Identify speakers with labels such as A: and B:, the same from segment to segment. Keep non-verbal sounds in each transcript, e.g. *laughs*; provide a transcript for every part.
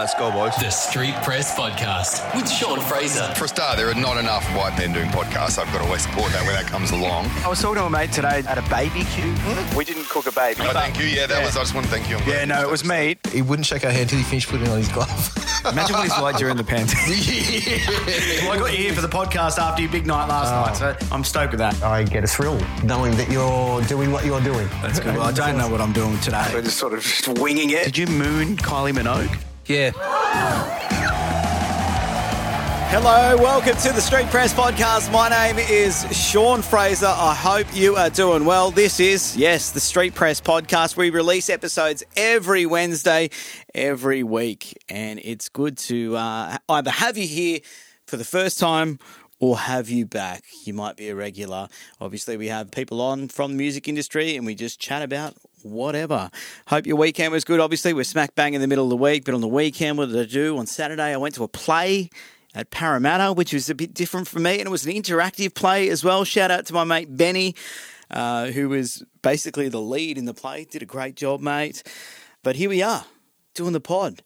A: let's go, boys.
B: The Street Press Podcast with Sean Frazer.
C: For a start, there are not enough white men doing podcasts. I've got to always support that when that comes along.
D: I was talking to a mate today at a baby BBQ. Hmm? We didn't cook a baby.
C: Oh, thank you. Yeah, that was. I just want to thank you. I'm
D: Yeah, no, it was
C: said
D: meat.
A: He wouldn't shake our hand until he finished putting on his glove.
D: Imagine what he's like during the pandemic. *laughs* well, I got you here for the podcast after your big night last night, so oh. I'm stoked with that.
E: I get a thrill knowing that you're doing what you're doing.
D: That's good. Well, I don't know what I'm doing today. We're just sort of just winging it. Did you moon Kylie Minogue?
A: Yeah.
F: Hello, welcome to the Street Press Podcast. My name is Sean Frazer. I hope you are doing well. This is, yes, the Street Press Podcast. We release episodes every Wednesday, every week, and it's good to uh, either have you here for the first time or have you back. You might be a regular. Obviously, we have people on from the music industry and we just chat about whatever. Hope your weekend was good. Obviously, we're smack bang in the middle of the week, but on the weekend, what did I do? On Saturday, I went to a play at Parramatta, which was a bit different for me, and it was an interactive play as well. Shout out to my mate Benny, uh, who was basically the lead in the play. Did a great job, mate. But here we are, doing the pod.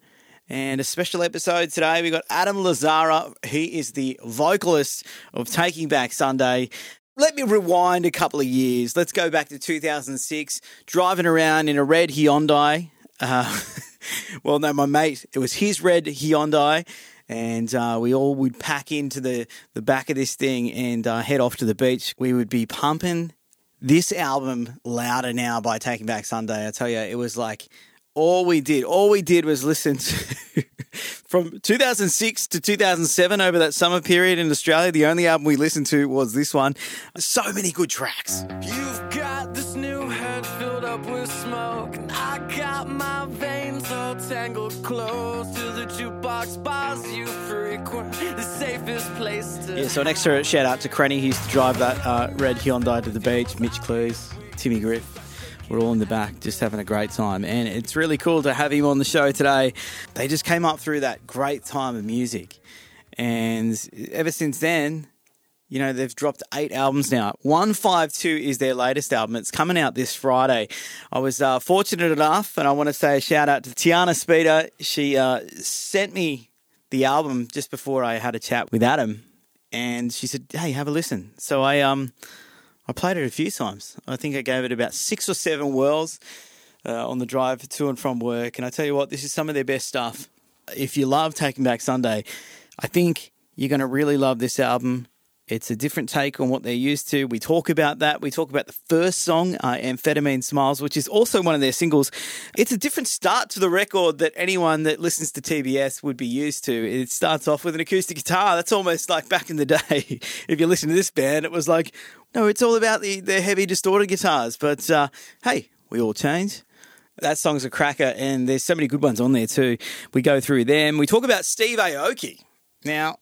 F: And a special episode today. We've got Adam Lazzara. He is the vocalist of Taking Back Sunday. Let me rewind a couple of years. Let's go back to 2006, driving around in a red Hyundai. Uh, *laughs* well, no, my mate, it was his red Hyundai, and uh, we all would pack into the, the back of this thing and uh, head off to the beach. We would be pumping this album louder now by Taking Back Sunday. I tell you, it was like all we did. All we did was listen *laughs* to from 2006 to 2007 over that summer period in Australia. The only album we listened to was this one. So many good tracks.
G: You've got this new head filled up with smoke. And I got my veins all tangled close to the jukebox bars you frequent. The safest place to.
F: Yeah, so an extra shout out to Crenny, who used to drive that uh, red Hyundai to the beach. Mitch Clues, Timmy Griff. We're all in the back just having a great time. And it's really cool to have him on the show today. They just came up through that great time of music. And ever since then, you know, they've dropped eight albums now. 152 is their latest album. It's coming out this Friday. I was uh, fortunate enough, and I want to say a shout out to Tiana Speeder. She uh, sent me the album just before I had a chat with Adam. And she said, hey, have a listen. So I, um, I played it a few times. I think I gave it about six or seven whirls uh, on the drive to and from work. And I tell you what, this is some of their best stuff. If you love Taking Back Sunday, I think you're going to really love this album. It's a different take on what they're used to. We talk about that. We talk about the first song, uh, Amphetamine Smiles, which is also one of their singles. It's a different start to the record that anyone that listens to TBS would be used to. It starts off with an acoustic guitar. That's almost like back in the *laughs* day. if you listen to this band, it was like, no, it's all about the, the heavy distorted guitars. But uh, hey, we all change. That song's a cracker, and there's so many good ones on there too. We go through them. We talk about Steve Aoki. Now,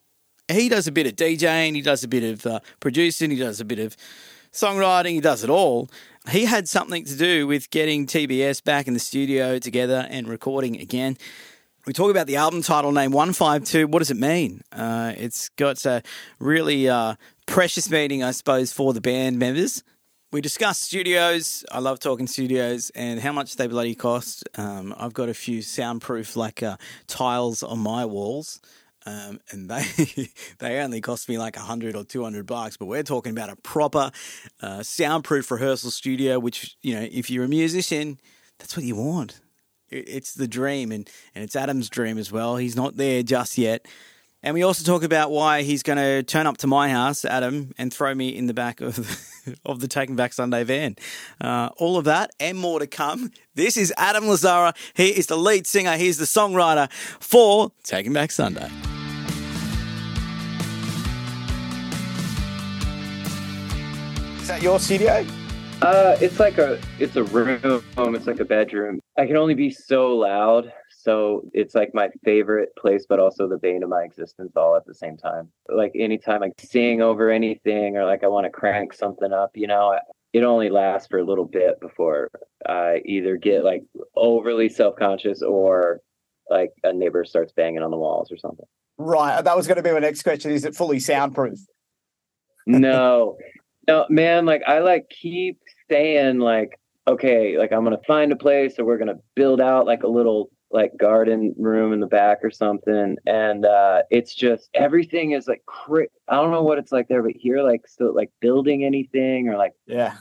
F: he does a bit of DJing, he does a bit of uh, producing, he does a bit of songwriting, he does it all. He had something to do with getting TBS back in the studio together and recording again. We talk about the album title name 152. What does it mean? Uh, it's got a really uh, precious meeting, I suppose, for the band members. We discussed studios. I love talking studios and how much they bloody cost. Um, I've got a few soundproof like uh, tiles on my walls. Um, and they *laughs* they only cost me like a hundred or two hundred bucks, but we're talking about a proper uh, soundproof rehearsal studio. Which you know, if you're a musician, that's what you want. It's the dream, and and it's Adam's dream as well. He's not there just yet. And we also talk about why he's going to turn up to my house, Adam, and throw me in the back of the, *laughs* of the Taking Back Sunday van. Uh, all of that and more to come. This is Adam Lazzara. He is the lead singer. He's the songwriter for Taking Back Sunday. Is that your studio?
H: Uh, it's like a it's a room. It's like a bedroom. I can only be so loud, so it's like my favorite place, but also the bane of my existence, all at the same time. Like anytime I sing over anything, or like I want to crank something up, you know, it only lasts for a little bit before I either get like overly self conscious or like a neighbor starts banging on the walls or something.
F: Right. That was going to be my next question. Is it fully soundproof?
H: no no man like i like keep saying like okay like i'm gonna find a place or we're gonna build out like a little like garden room in the back or something, and uh, it's just everything is like I don't know what it's like there, but here like still like building anything or like
I: Yeah.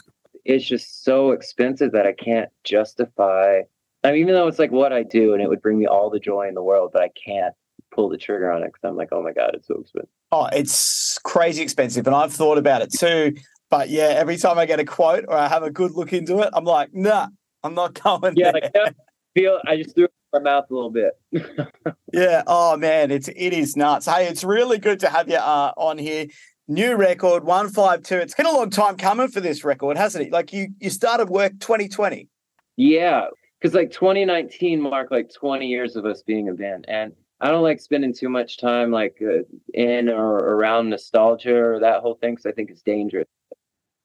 H: it's just so expensive that I can't justify. I mean, even though it's like what I do and it would bring me all the joy in the world, but I can't pull the trigger on it because I'm like, oh my god, it's so expensive.
F: Oh, it's crazy expensive, and I've thought about it too. But yeah, every time I get a quote or I have a good look into it, I'm like, nah, I'm not going
H: Yeah,
F: there.
H: I feel I just threw it in my mouth a little bit. *laughs*
F: Yeah. Oh man, it's it is nuts. Hey, it's really good to have you uh, on here. New record, one five two. It's been a long time coming for this record, hasn't it? Like you you started work 2020.
H: Yeah, because like 2019 marked like 20 years of us being a band, and I don't like spending too much time like uh, in or around nostalgia or that whole thing because I think it's dangerous.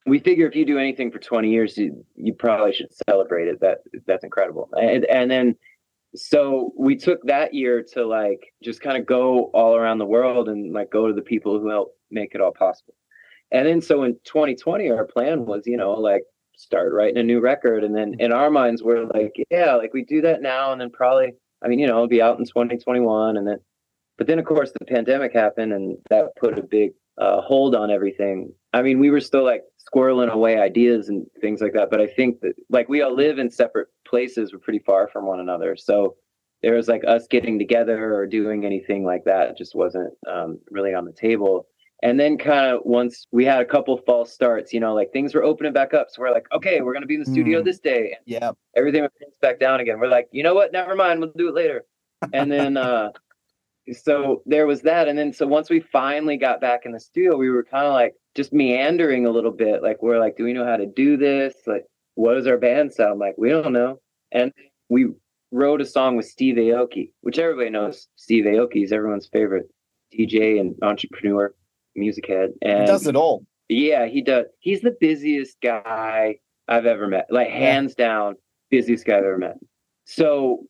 H: We figure if you do anything for 20 years, you, you probably should celebrate it. That that's incredible. And and then so we took that year to like just kind of go all around the world and like go to the people who helped make it all possible. And then so in 2020, our plan was, you know, like start writing a new record. And then in our minds, we're like, yeah, like we do that now. And then probably, I mean, you know, it'll be out in 2021. And then, but then of course the pandemic happened and that put a big uh, hold on everything. I mean, we were still like squirreling away ideas and things like that. But I think that like we all live in separate places. We're pretty far from one another. So there was like us getting together or doing anything like that just wasn't um, really on the table. And then kind of once we had a couple false starts, you know, like things were opening back up. So we're like, okay, we're gonna be in the studio
F: Mm.
H: this day. And
F: Yeah.
H: everything was back down again. We're like, you know what? Never mind. We'll do it later. And then uh so there was that. And then so once we finally got back in the studio, we were kind of like just meandering a little bit. Like we're like, do we know how to do this? Like, what does our band sound like? We don't know. And we wrote a song with Steve Aoki, which everybody knows. Steve Aoki is everyone's favorite DJ and entrepreneur, music head. And
F: He does it all.
H: yeah, he does. He's the busiest guy I've ever met. Like hands down, busiest guy I've ever met. So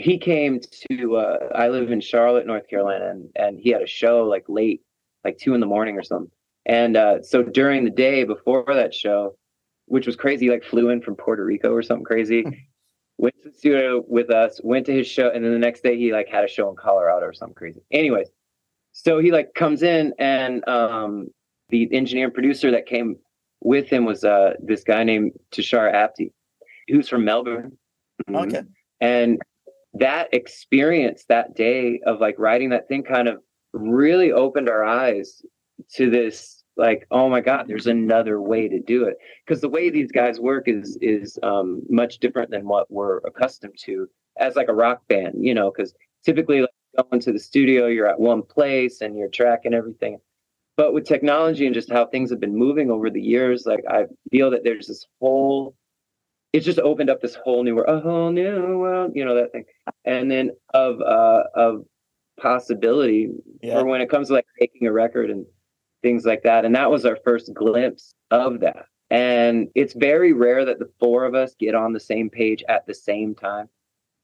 H: he came to uh I live in Charlotte, North Carolina, and, and he had a show like late, like two in the morning or something. And uh so during the day before that show, which was crazy, like flew in from Puerto Rico or something crazy, *laughs* went to the studio with us, went to his show, and then the next day he like had a show in Colorado or something crazy. Anyways, so he like comes in and um the engineer and producer that came with him was uh this guy named Tushar Apte, who's from Melbourne. Mhm.
F: Okay.
H: And that experience that day of like writing that thing kind of really opened our eyes to this like oh my god there's another way to do it. Because the way these guys work is is um much different than what we're accustomed to as like a rock band you know because typically like, going to the studio you're at one place and you're tracking everything. But with technology and just how things have been moving over the years like i feel that there's this whole it's just opened up this whole new world a whole new world you know that thing. And then of uh of possibility
F: Yeah.
H: for when it comes to like making a record and things like that. And that was our first glimpse of that. And it's very rare that the four of us get on the same page at the same time.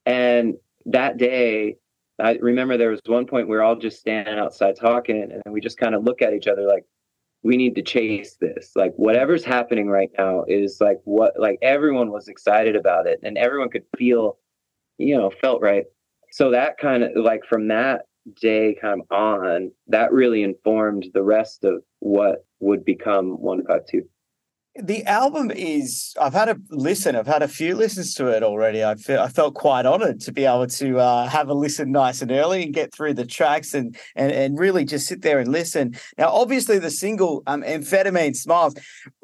H: And that day i remember there was one point we were all just standing outside talking and we just kind of look at each other like we need to chase this. Like whatever's happening right now is like what like everyone was excited about it and everyone could feel you know felt right. So that kind of like from that day kind of on that really informed the rest of what would become 152
F: The album is. I've had a listen. I've had a few listens to it already. I feel I felt quite honoured to be able to uh, have a listen nice and early and get through the tracks and and and really just sit there and listen. Now, obviously, the single um, "Amphetamine Smiles."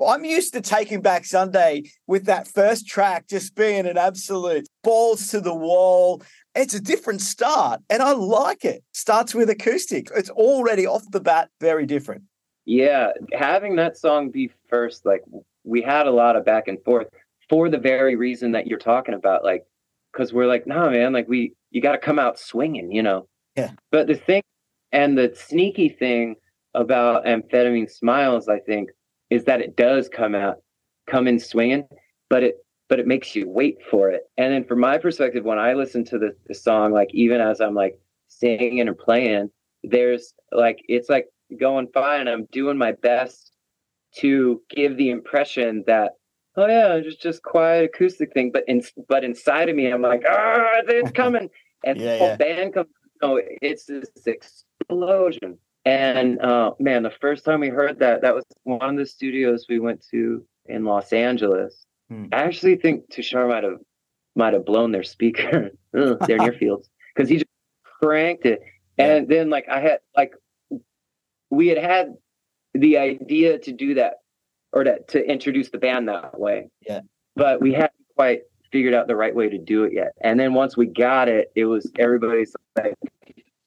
F: I'm used to taking back Sunday with that first track just being an absolute balls to the wall. It's a different start, and I like it. Starts with acoustic. It's already off the bat very different.
H: Yeah, having that song be first, like we had a lot of back and forth for the very reason that you're talking about, like because we're like, nah, man, like we you got to come out swinging, you know.
F: Yeah.
H: But the thing and the sneaky thing about amphetamine smiles, I think, is that it does come out, come in swinging, but it but it makes you wait for it. And then from my perspective, when I listen to the, the song, like even as I'm like singing or playing, there's like it's like going fine. I'm doing my best to give the impression that oh yeah, just just quiet acoustic thing. But in but inside of me, I'm like, ah, it's *laughs* coming, and
J: Yeah,
H: the whole
J: yeah.
H: band comes. No, it's this explosion. And uh, man, the first time we heard that, that was one of the studios we went to in Los Angeles.
J: Hmm.
H: I actually think Tushar might have might have blown their speaker, *laughs* their near *laughs* fields, because he just cranked it. And then like I had like we had had the idea to do that or to, to introduce the band that way.
J: Yeah.
H: But we hadn't quite figured out the right way to do it yet. And then once we got it, it was everybody's like,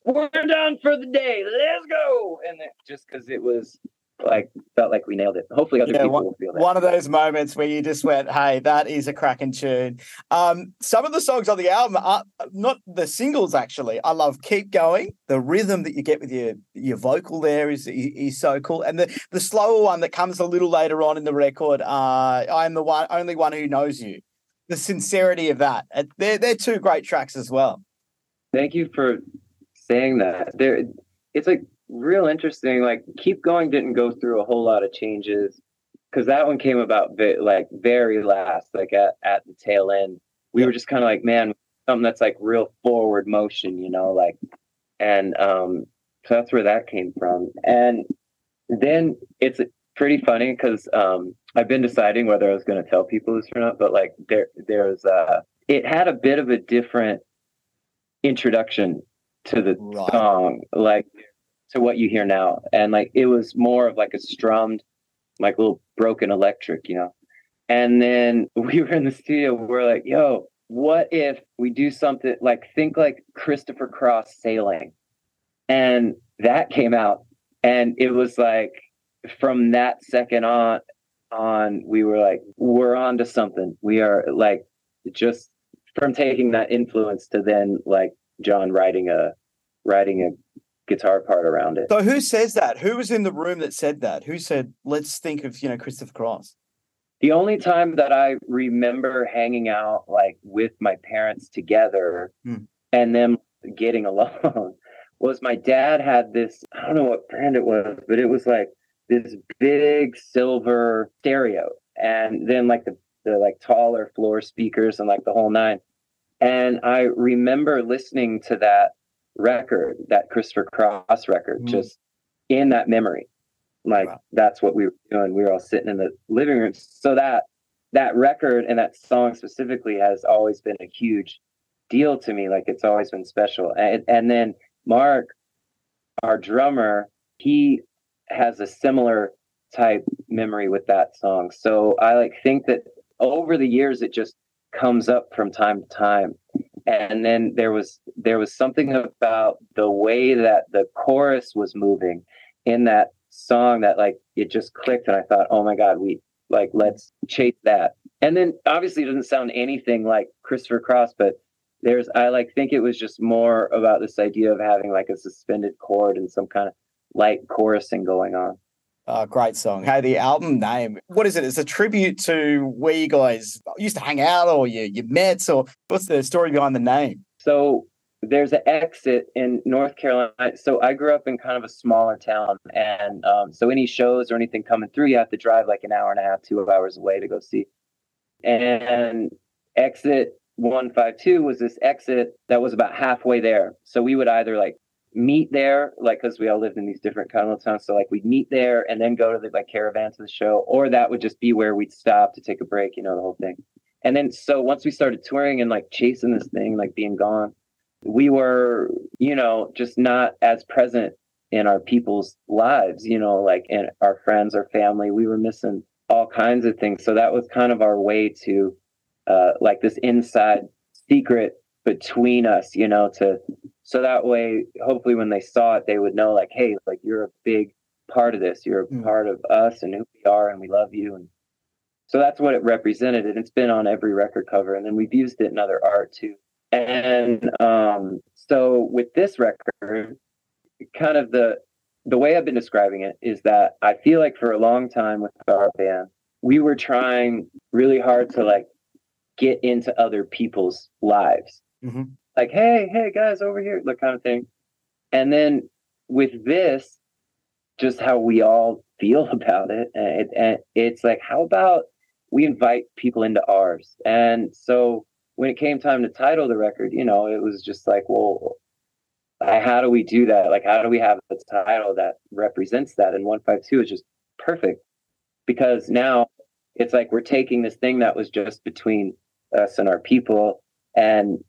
H: we're done for the day. Let's go. And then just because it was like, felt like we nailed it. Hopefully other
J: Yeah,
H: people
J: one,
H: will feel that.
J: one of those moments where you just went, "Hey, that is a cracking tune." Um, some of the songs on the album are not the singles. Actually, I love "Keep Going." The rhythm that you get with your your vocal there is is so cool, and the the slower one that comes a little later on in the record. Uh, I am the one, only one who knows you. The sincerity of that. They're they're two great tracks as well.
H: Thank you for saying that. There, it's like real interesting. Like, keep going didn't go through a whole lot of changes because that one came about ve- like very last, like at at the tail end. We were just kind of like, man, something that's like real forward motion, you know, like, and um, so that's where that came from. And then it's pretty funny because um, I've been deciding whether I was going to tell people this or not, but like there, there's uh, it had a bit of a different introduction to the
J: Right.
H: song, like to what you hear now, and like it was more of like a strummed, like little broken electric, you know. And then *laughs* we were in the studio. We're like, "Yo, what if we do something like think like Christopher Cross sailing?" And that came out, and it was like from that second on, on we were like, "We're on to something." We are like just from taking that influence to then like John writing a writing a guitar part around it.
J: So who says that? Who was in the room that said that? Who said, "Let's think of you know Christopher Cross"?
H: The only time that I remember hanging out like with my parents together
J: Hmm.
H: and them getting *laughs* along was my dad had this I don't know what brand it was, but it was like this big silver stereo and then like the the like taller floor speakers and like the whole nine. And I remember listening to that record, that Christopher Cross record,
J: Hmm.
H: just in that memory. Like
J: Wow.
H: that's what we were doing. We were all sitting in the living room. So that that record and that song specifically has always been a huge deal to me. Like it's always been special. And and then Mark, our drummer, he has a similar type memory with that song. So I like think that over the years it just comes up from time to time. And then there was there was something about the way that the chorus was moving in that song that like it just clicked and I thought, oh my God, we like let's chase that. And then obviously it doesn't sound anything like Christopher Cross, but there's I like think it was just more about this idea of having like a suspended chord and some kind of light chorusing going on.
J: Uh, great song. Hey, the album name, what is it? It's a tribute to where you guys used to hang out or you, you met, or what's the story behind the name?
H: So there's an exit in North Carolina. So I grew up in kind of a smaller town, and um, so any shows or anything coming through, you have to drive like an hour and a half, two hours away to go see. And exit 152 was this exit that was about halfway there. So we would either like meet there, like because we all lived in these different kind of little towns. So like we'd meet there and then go to the like caravan to the show, or that would just be where we'd stop to take a break, you know, the whole thing. And then so once we started touring and like chasing this thing, like being gone, we were, you know, just not as present in our people's lives, you know, like in our friends, our family. We were missing all kinds of things. So that was kind of our way to uh like this inside secret between us, you know, to so that way hopefully when they saw it they would know like, hey, like you're a big part of this. You're a
J: Mm.
H: part of us and who we are and we love you and so that's what it represented and it's been on every record cover and then we've used it in other art too and um, so with this record kind of the the way i've been describing it is that i feel like for a long time with our band we were trying really hard to like get into other people's lives
J: Mhm.
H: Like hey hey guys over here that kind of thing and then with this just how we all feel *laughs* about it and, and it's like how about we invite people into ours. And so when it came time to title the record, you know, it was just like, well, how do we do that? Like, how do we have a title that represents that? And 152 is just perfect because now it's like we're taking this thing that was just between us and our people and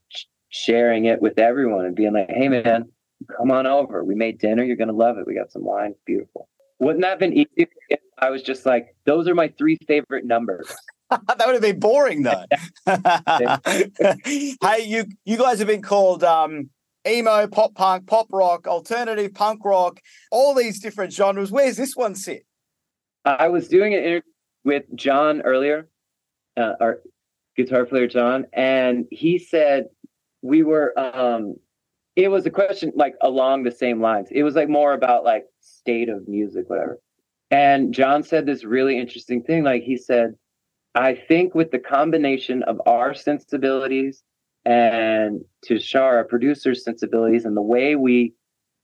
H: sharing it with everyone and being like, hey, man, come on over. We made dinner. You're going to love it. We got some wine. Beautiful. Wouldn't that have been easy if I was just like, those are my three favorite numbers? *laughs*
F: that would have been boring though. *laughs* hey, you you guys have been called um, emo, pop punk, pop rock, alternative punk rock, all these different genres. Where's this one sit?
H: I was doing an interview with John earlier, uh, our guitar player John, and he said we were. Um, it was a question like along the same lines. It was like more about like state of music, whatever. And John said this really interesting thing. Like he said, I think with the combination of our sensibilities and Tushar, our producer's sensibilities, and the way we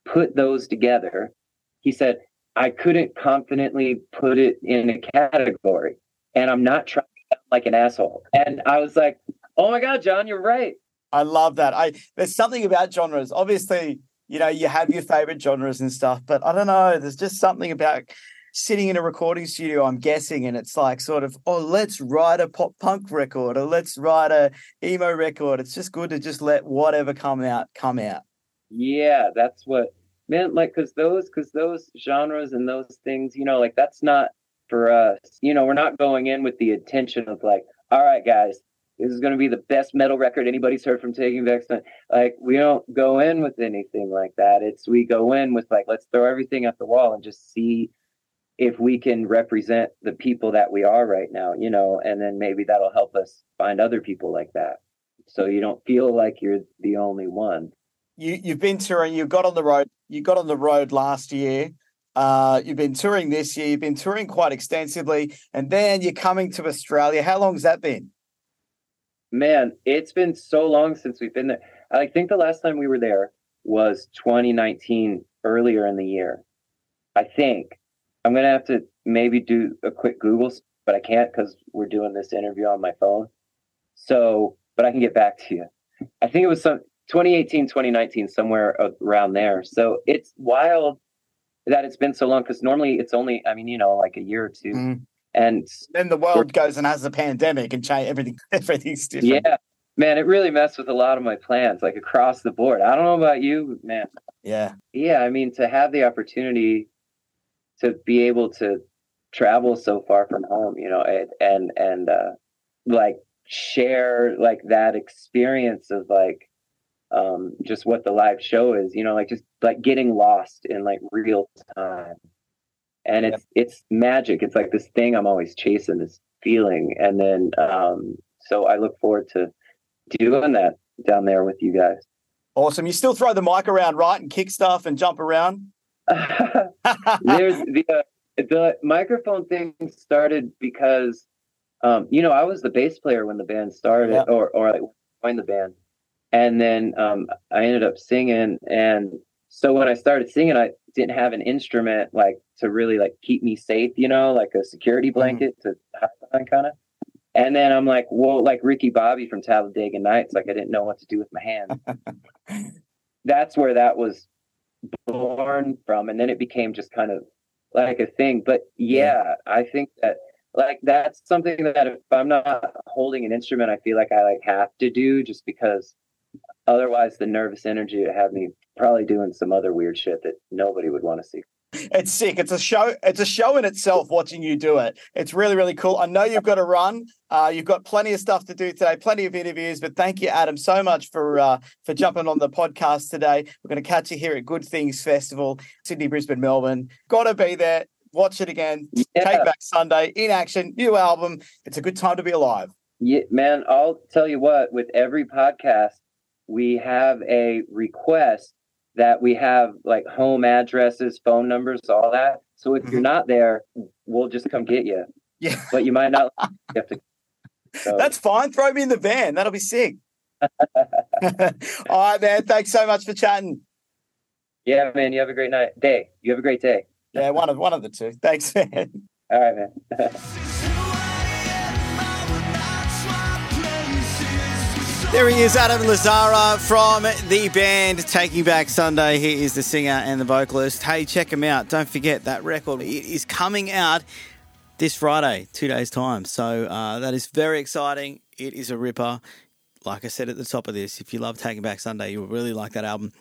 H: put those together, he said, I couldn't confidently put it in a category. And I'm not trying to like an asshole. And I was like, oh my God, John, you're right.
F: I love that. I there's something about genres. Obviously, you know, you have your favorite genres and stuff, but I don't know. There's just something about sitting in a recording studio, I'm guessing, and it's like sort of, oh, let's write a pop punk record or let's write a emo record. It's just good to just let whatever come out come out.
H: Yeah, that's what man like because those because those genres and those things, you know, like that's not for us. You know, we're not going in with the intention of like, all right, guys, this is going to be the best metal record anybody's heard from Taking Back Sunday. Like we don't go in with anything like that. It's we go in with like let's throw everything at the wall and just see if we can represent the people that we are right now, you know, and then maybe that'll help us find other people like that. So you don't feel like you're the only one.
F: You you've been touring, you got on the road, you got on the road last year. Uh, you've been touring this year, you've been touring quite extensively, and then you're coming to Australia. How long has that been?
H: Man, it's been so long since we've been there. I think the last time we were there was 2019, earlier in the year. I think I'm gonna have to maybe do a quick Google, but I can't because we're doing this interview on my phone. So, but I can get back to you. I think it was some 2018, 2019, somewhere around there. So it's wild that it's been so long because normally it's only, I mean, you know, like a year or 2
F: Mm.
H: And
F: Then the world goes and has a pandemic and change everything. *laughs* Everything's different.
H: yeah, man, it really messed with a lot of my plans, like across the board. I don't know about you, man.
F: Yeah.
H: Yeah, I mean, to have the opportunity to be able to travel so far from home, you know, and and, and uh, like share like that experience of like um, just what the live show is, you know, like just like getting lost in like real time. And it's it's magic. It's like this thing I'm always chasing, this feeling. And then um, so I look forward to doing that down there with you guys.
F: Awesome. You still throw the mic around, right, and kick stuff and jump around. *laughs* *laughs*
H: There's the uh, the microphone thing started because um, you know I was the bass player when the band started,
F: Yeah.
H: or or like joined the band, and then um, I ended up singing, and so when I started singing, I didn't have an instrument like to really like keep me safe, you know, like a security mm-hmm. blanket to hide behind, kind of. And then I'm like, well, like Ricky Bobby from Talladega Nights, like I didn't know what to do with my hands. *laughs* That's where that was born from and then it became just kind of like a thing but yeah, i think that like that's something that if i'm not holding an instrument i feel like i like have to do just because otherwise the nervous energy would have me probably doing some other weird shit that nobody would want to see
F: It's sick. It's a show. It's a show in itself. Watching you do it, it's really, really cool. I know you've got to run. Uh, you've got plenty of stuff to do today, plenty of interviews. But thank you, Adam, so much for uh, for jumping on the podcast today. We're going to catch you here at Good Things Festival, Sydney, Brisbane, Melbourne. Got to be there. Watch it again.
H: Yeah.
F: Take Back Sunday in action. New album. It's a good time to be alive.
H: Yeah, man, I'll tell you what, with every podcast, we have a request that we have like home addresses, phone numbers, all that. So if you're mm-hmm. not there, we'll just come get you.
F: Yeah.
H: But you might not *laughs* *laughs* have to. So,
F: That's fine. Throw me in the van. That'll be sick. *laughs* All right, man. Thanks so much for chatting.
H: yeah, man, you have a great night. Day. You have a great day.
F: Yeah, one of one of the two. Thanks, man.
H: All right, man.
F: There he is, Adam Lazzara from the band Taking Back Sunday. He is the singer and the vocalist. Hey, check him out. Don't forget that record it is coming out this Friday, two days' time. So uh, that is very exciting. It is a ripper. Like I said at the top of this, if you love Taking Back Sunday, you'll really like that album.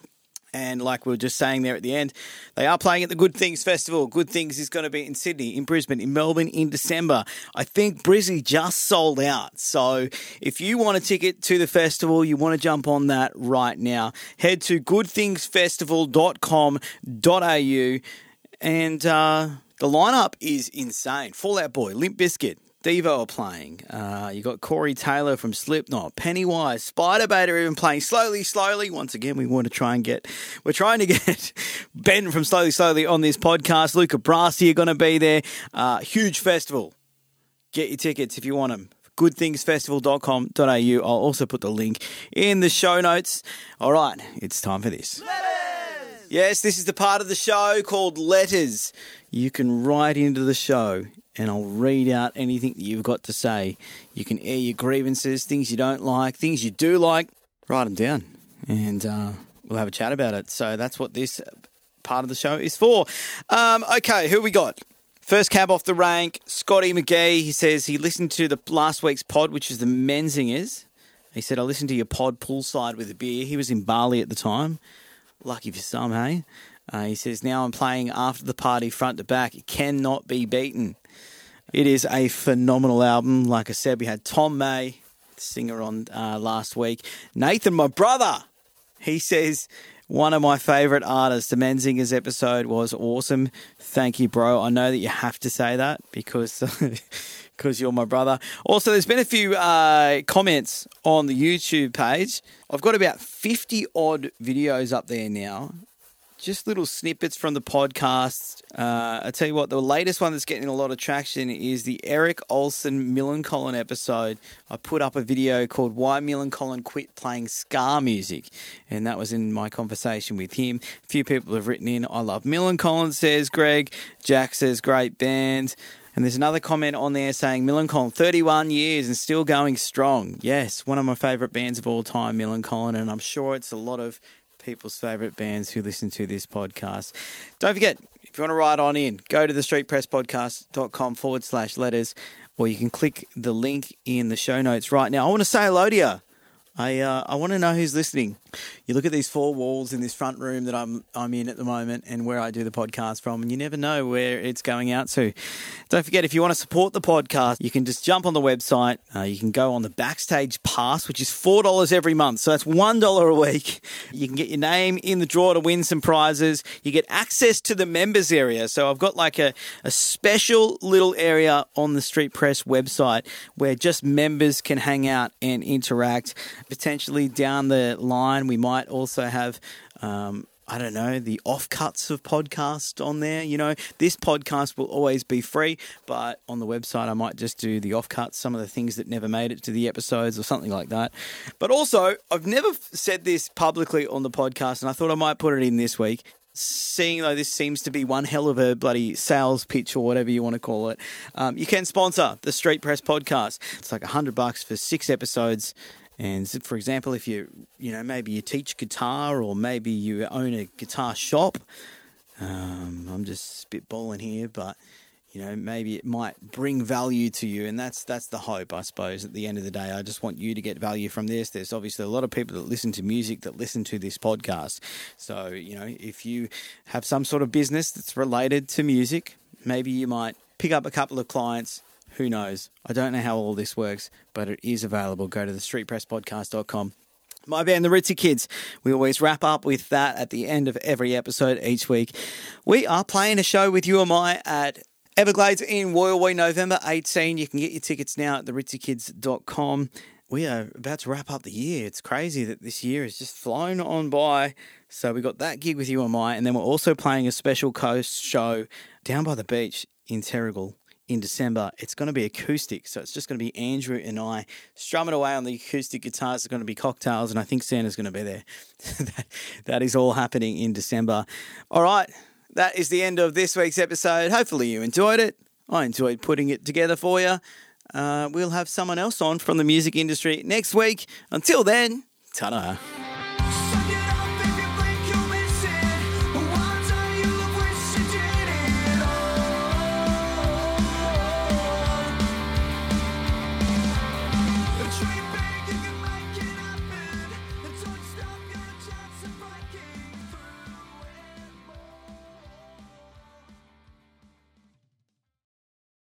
F: And like we were just saying there at the end, they are playing at the Good Things Festival. Good Things is going to be in Sydney, in Brisbane, in Melbourne in December. I think Brizzy just sold out. So if you want a ticket to the festival, you want to jump on that right now, head to goodthingsfestival.com.au and uh, the lineup is insane. Fall Out Boy, Limp Bizkit, Devo are playing. Uh, you got Corey Taylor from Slipknot, Pennywise, Spiderbait are even playing slowly, slowly. Once again, we want to try and get, we're trying to get *laughs* Ben from Slowly, Slowly on this podcast. Luca Brasi are going to be there. Uh, huge festival. Get your tickets if you want them. Goodthingsfestival.com.au. I'll also put the link in the show notes. All right, it's time for this. Yes, this is the part of the show called Letters. You can write into the show and I'll read out anything that you've got to say. You can air your grievances, things you don't like, things you do like, write them down and uh, we'll have a chat about it. So that's what this part of the show is for. Um, okay, who we got? First cab off the rank, Scotty McGee. He says he listened to the last week's pod, which is the Menzingers. He said, I listened to your pod poolside with a beer. He was in Bali at the time. Lucky for some, hey? Uh, he says, Now I'm playing after the party front to back. It cannot be beaten. It is a phenomenal album. Like I said, we had Tom May, singer, on uh, last week. Nathan, my brother, he says, one of my favourite artists. The Menzingers episode was awesome. Thank you, bro. I know that you have to say that because *laughs* because you're my brother. Also, there's been a few uh, comments on the YouTube page. I've got about 50 odd videos up there now. Just little snippets from the podcast. Uh, I tell you what, the latest one that's getting a lot of traction is the Erik Ohlsson Millencolin episode. I put up a video called "Why Millencolin Quit Playing Ska Music," and that was in my conversation with him. A few people have written in, "I love Millencolin," says Greg. Jack says, "Great band." And there's another comment on there saying Millencolin, 31 years and still going strong. Yes, one of my favourite bands of all time, Millencolin, and I'm sure it's a lot of people's favourite bands who listen to this podcast. Don't forget, if you want to write on in, go to the streetpresspodcast.com forward slash letters, or you can click the link in the show notes right now. I want to say hello to you. I uh, I want to know who's listening. You look at these four walls in this front room that I'm I'm in at the moment, and where I do the podcast from, and you never know where it's going out to. Don't forget, if you want to support the podcast, you can just jump on the website. Uh, you can go on the backstage pass, which is four dollars every month, so that's one dollar a week. You can get your name in the draw to win some prizes. You get access to the members area. So I've got like a a special little area on the Street Press website where just members can hang out and interact potentially down the line, we might also have. Um, I don't know, the offcuts of podcast on there. You know, this podcast will always be free, but on the website, I might just do the offcuts, some of the things that never made it to the episodes or something like that. But also, I've never said this publicly on the podcast, and I thought I might put it in this week seeing though this seems to be one hell of a bloody sales pitch or whatever you want to call it, um, you can sponsor the Street Press podcast. It's like a hundred bucks for six episodes. And for example, if you you know maybe you teach guitar or maybe you own a guitar shop, um, I'm just spitballing here, but you know maybe it might bring value to you, and that's that's the hope, I suppose. At the end of the day, I just want you to get value from this. There's obviously a lot of people that listen to music that listen to this podcast, so you know if you have some sort of business that's related to music, maybe you might pick up a couple of clients who knows? I don't know how all this works, but it is available. Go to the streetpresspodcast.com. My band, the Ritzy Kids, we always wrap up with that at the end of every episode each week. We are playing a show with you and I at Everglades in Woy Woy, November 18. You can get your tickets now at theritzykids.com. We are about to wrap up the year. It's crazy that this year has just flown on by. So we got that gig with you and I, and then we're also playing a special coast show down by the beach in Terrigal in December. It's going to be acoustic, so it's just going to be Andrew and I strumming away on the acoustic guitars. It's going to be cocktails, and I think Santa's going to be there. *laughs* that, that is all happening in December. All right, that is the end of this week's episode. Hopefully, you enjoyed it. I enjoyed putting it together for you. Uh, we'll have someone else on from the music industry next week. Until then, ta